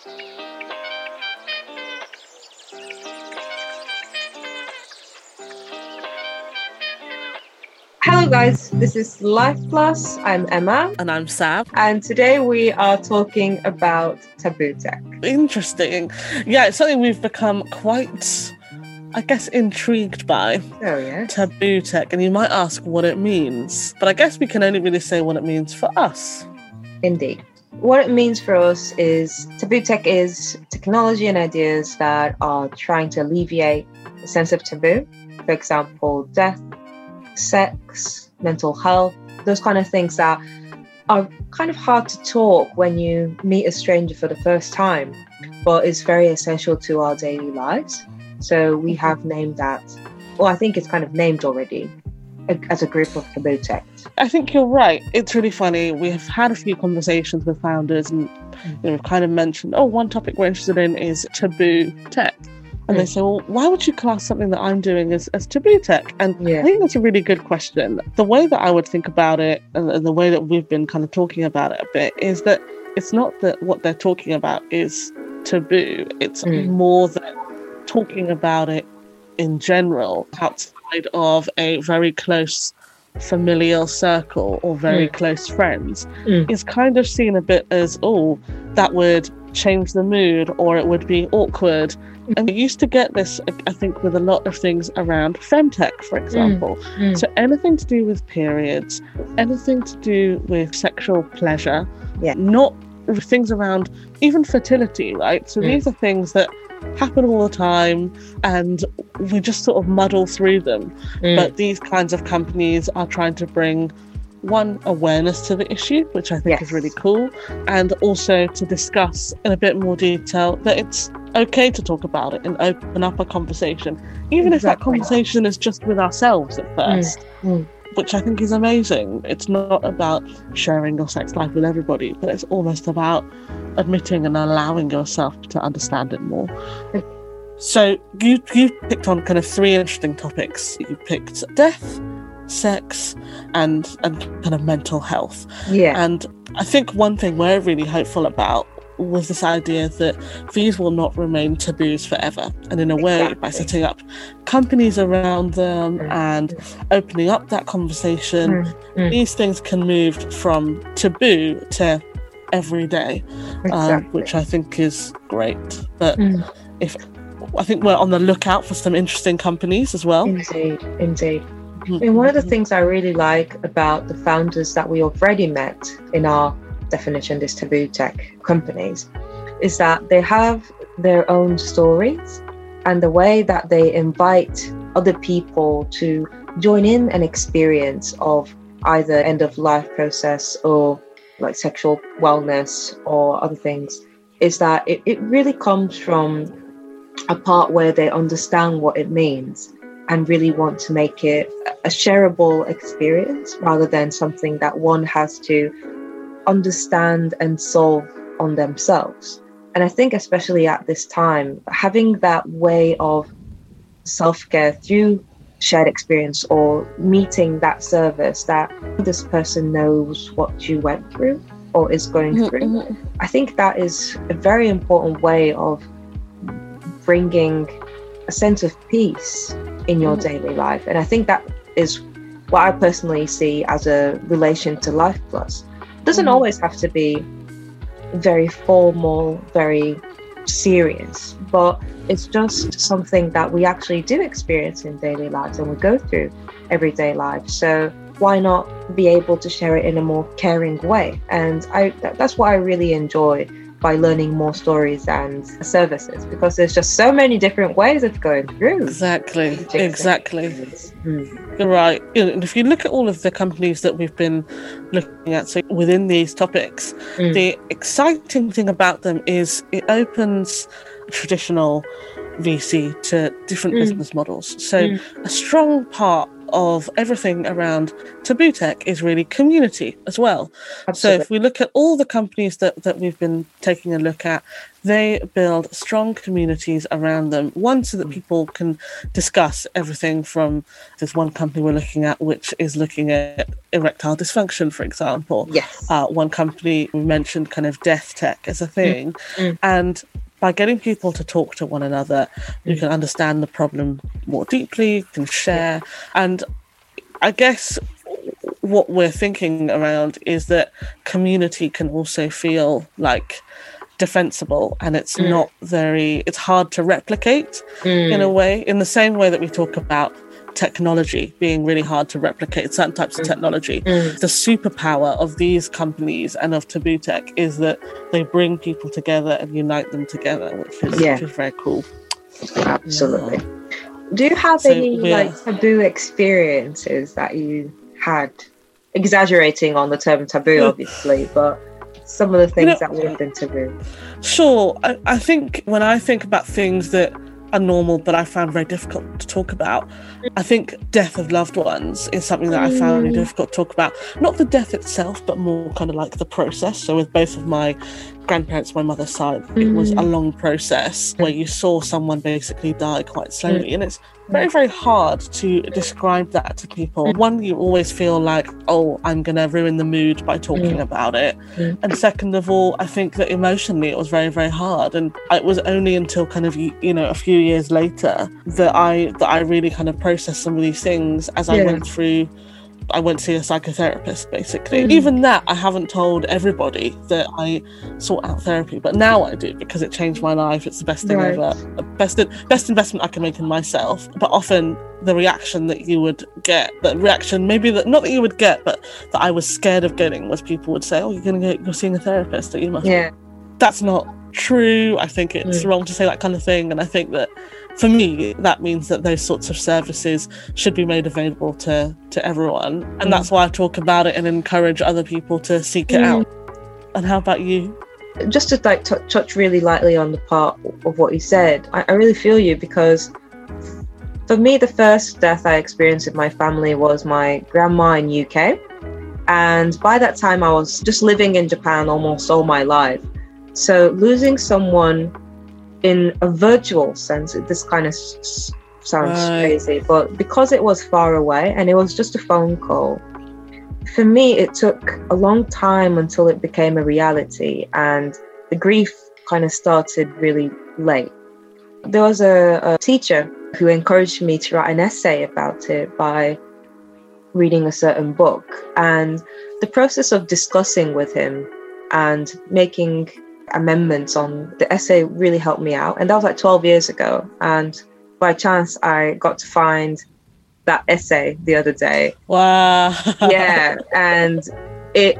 Hello, guys. This is Life Plus. I'm Emma. And I'm Sav. And today we are talking about taboo tech. Interesting. Yeah, it's something we've become quite, I guess, intrigued by. Oh, yeah. Taboo tech. And you might ask what it means. But I guess we can only really say what it means for us. Indeed. What it means for us is taboo tech is technology and ideas that are trying to alleviate a sense of taboo. For example, death, sex, mental health, those kind of things that are kind of hard to talk when you meet a stranger for the first time, but is very essential to our daily lives. So we have named that, well, I think it's kind of named already as a group of taboo tech. I think you're right. It's really funny. We have had a few conversations with founders, and you know, we've kind of mentioned, oh, one topic we're interested in is taboo tech. And mm. they say, well, why would you class something that I'm doing as, as taboo tech? And yeah. I think that's a really good question. The way that I would think about it, and, and the way that we've been kind of talking about it a bit, is that it's not that what they're talking about is taboo. It's mm. more that talking about it in general outside of a very close familial circle or very mm. close friends mm. is kind of seen a bit as, oh, that would change the mood or it would be awkward. And we used to get this, I think, with a lot of things around femtech, for example. Mm, mm. So anything to do with periods, anything to do with sexual pleasure, yeah. not things around even fertility, right? So mm. these are things that happen all the time and we just sort of muddle through them. Mm. But these kinds of companies are trying to bring one awareness to the issue, which I think yes. is really cool, and also to discuss in a bit more detail that it's okay to talk about it and open up a conversation, even exactly. if that conversation is just with ourselves at mm, first. Mm. Mm. Which I think is amazing. It's not about sharing your sex life with everybody, but it's almost about admitting and allowing yourself to understand it more. So you you picked on kind of three interesting topics. You picked death, sex and and kind of mental health. Yeah. And I think one thing we're really hopeful about was this idea that these will not remain taboos forever. And in a way, exactly. by setting up companies around them mm. and opening up that conversation, mm. Mm. these things can move from taboo to everyday, um, exactly. um, which I think is great. But mm. if I think we're on the lookout for some interesting companies as well. Indeed, indeed. And one of the things I really like about the founders that we already met in our definition, this taboo tech companies, is that they have their own stories and the way that they invite other people to join in an experience of either end of life process or like sexual wellness or other things is that it, it really comes from a part where they understand what it means and really want to make it a shareable experience rather than something that one has to understand and solve on themselves. And I think, especially at this time, having that way of self care through shared experience or meeting that service that this person knows what you went through or is going mm-hmm, through, mm-hmm. I think that is a very important way of bringing a sense of peace in your mm. daily life. And I think that is what I personally see as a relation to Life Plus. It doesn't mm. always have to be very formal, very serious, but it's just something that we actually do experience in daily lives and we go through everyday life. So why not be able to share it in a more caring way? And I that's what I really enjoy by learning more stories and services because there's just so many different ways of going through. Exactly, exactly. Mm. You're right. And if you look at all of the companies that we've been looking at, so within these topics, mm. the exciting thing about them is it opens traditional VC to different mm. business models. So mm. a strong part of everything around taboo tech is really community as well. Absolutely. So if we look at all the companies that, that we've been taking a look at, they build strong communities around them. One, so that people can discuss everything from there's one company we're looking at, which is looking at erectile dysfunction, for example. Yes. Uh, one company we mentioned kind of death tech as a thing. Mm. And by getting people to talk to one another, you Mm. can understand the problem more deeply, you can share. And I guess what we're thinking around is that community can also feel like defensible and it's Mm. not very it's hard to replicate in a way in the same way that we talk about technology being really hard to replicate certain types of technology Mm. the superpower of these companies and of taboo tech is that they bring people together and unite them together which is, Yeah. which is very cool Absolutely. Do you have So any we're- like taboo experiences that you had? Exaggerating on the term taboo, obviously, but some of the things know- that would have been taboo. Sure. I, I think when I think about things that are normal but I found very difficult to talk about, I think death of loved ones is something that I found really Mm. difficult to talk about. Not the death itself, but more kind of like the process. So with both of my grandparents, my mother's side, it was a Mm. long process where you saw someone basically die quite slowly. And it's very, very hard to describe that to people. One, you always feel like, oh, I'm going to ruin the mood by talking Mm. about it. Mm. And second of all, I think that emotionally it was very, very hard. And it was only until kind of you you know a few years later that I that I really kind of processed some of these things as I went through. I went to see a psychotherapist basically. Mm. Even that, I haven't told everybody that I sought out therapy, but now I do because it changed my life. It's the best thing Right. ever, best best investment I can make in myself. But often the reaction that you would get, that reaction maybe that not that you would get, but that I was scared of getting was people would say, "Oh, you're gonna go, you're seeing a therapist, that you must." Yeah. That's not true. I think it's Mm. wrong to say that kind of thing, and I think that for me that means that those sorts of services should be made available to to everyone, and Mm. that's why I talk about it and encourage other people to seek it Mm. out. And how about you? just to like t- touch really lightly on the part of what you said, I, I really feel you because for me, the first death I experienced with my family was my grandma in UK, and by that time I was just living in Japan almost all my life. So losing someone in a virtual sense, this kind of s- sounds Right. crazy, but because it was far away and it was just a phone call, for me, it took a long time until it became a reality, and the grief kind of started really late. There was a, a teacher who encouraged me to write an essay about it by reading a certain book, and the process of discussing with him and making amendments on the essay really helped me out. And that was like 12 years ago. And by chance, I got to find that essay the other day Wow. yeah and it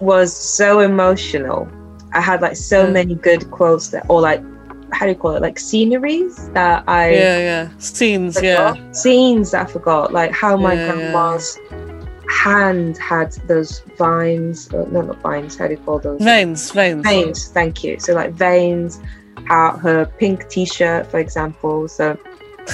was so emotional i had like so Yeah. many good quotes that or like how do you call it like sceneries that i yeah, yeah. Scenes, yeah. scenes that i forgot like how my Yeah, yeah. Hand had those vines uh, no not vines how do you call those? Veins, veins. veins thank you. So like veins how her pink t-shirt for example so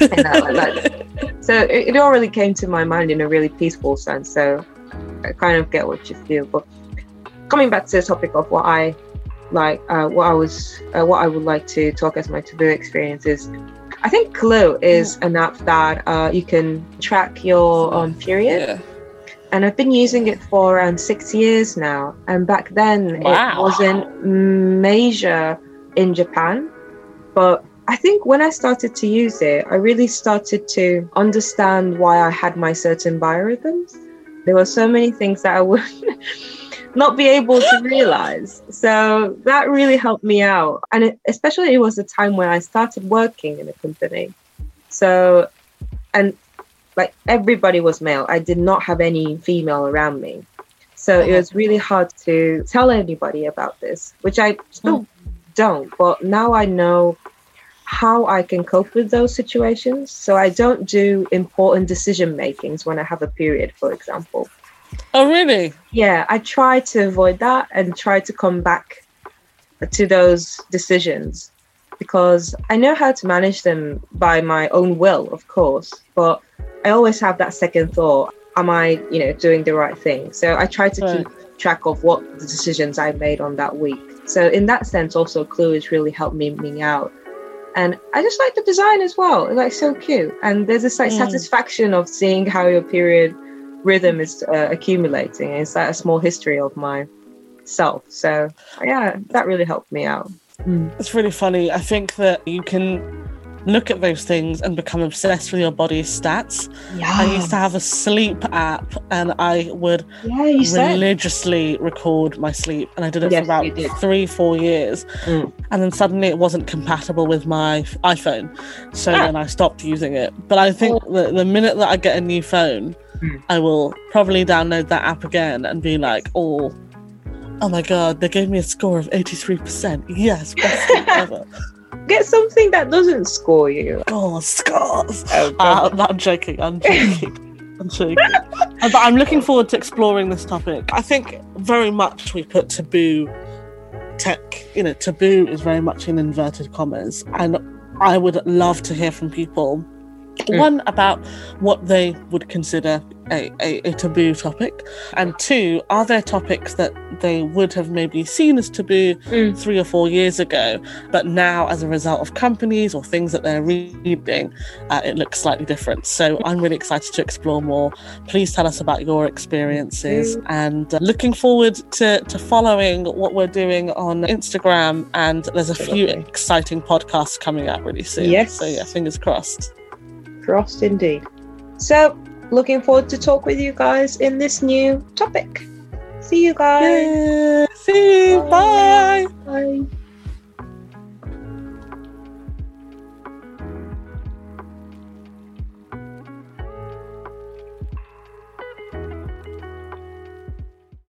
like so it, it all really came to my mind in a really peaceful sense so i kind of get what you feel. But coming back to the topic of what i like uh, what i was uh, what i would like to talk as my taboo experiences i think clue is an app that uh, you can track your um, period. Yeah. And I've been using it for around six years now. And back then, Wow. it wasn't major in Japan, but I think when I started to use it, I really started to understand why I had my certain biorhythms. There were so many things that I would not be able to realize. So that really helped me out. And it, especially, it was a time when I started working in a company. So, and like everybody was male. I did not have any female around me. So it was really hard to tell anybody about this, which I still mm. don't. But now I know how I can cope with those situations. So I don't do important decision makings when I have a period, for example. Oh, really? Yeah, I try to avoid that and try to come back to those decisions because I know how to manage them by my own will, of course. But I always have that second thought. Am I, you know, doing the right thing? So I try to right. keep track of what the decisions I made on that week. So in that sense, also Clue has really helped me me out. And I just like the design as well. It's like so cute. And there's this like mm. satisfaction of seeing how your period rhythm is uh, accumulating. It's like a small history of myself. So yeah, that really helped me out. Mm. It's really funny. I think that you can look at those things and become obsessed with your body's stats. I used to have a sleep app and I would yeah, religiously said. record my sleep. And I did it yes, for about three, four years. Mm. And then suddenly it wasn't compatible with my iPhone. So ah. then I stopped using it. But I think oh. the, the minute that I get a new phone, mm. I will probably download that app again and be like, oh, oh my god, they gave me a score of 83%. Yes, best ever. Get something that doesn't score you. Oh, scores. Oh, uh, I'm joking. I'm joking. I'm joking. but I'm looking forward to exploring this topic. I think very much we put taboo tech, you know, taboo is very much in inverted commas. And I would love to hear from people Mm. One, about what they would consider a, a, a, taboo topic, and two, are there topics that they would have maybe seen as taboo mm. three or four years ago, but now, as a result of companies or things that they're reading, uh, it looks slightly different. So I'm really excited to explore more. Please tell us about your experiences, mm. and uh, looking forward to, to following what we're doing on Instagram. And there's a few exciting podcasts coming out really soon. Yes. So yeah, fingers crossed. Crossed indeed. So, looking forward to talk with you guys in this new topic. See you guys. Yeah, see you. Bye. Bye. Bye.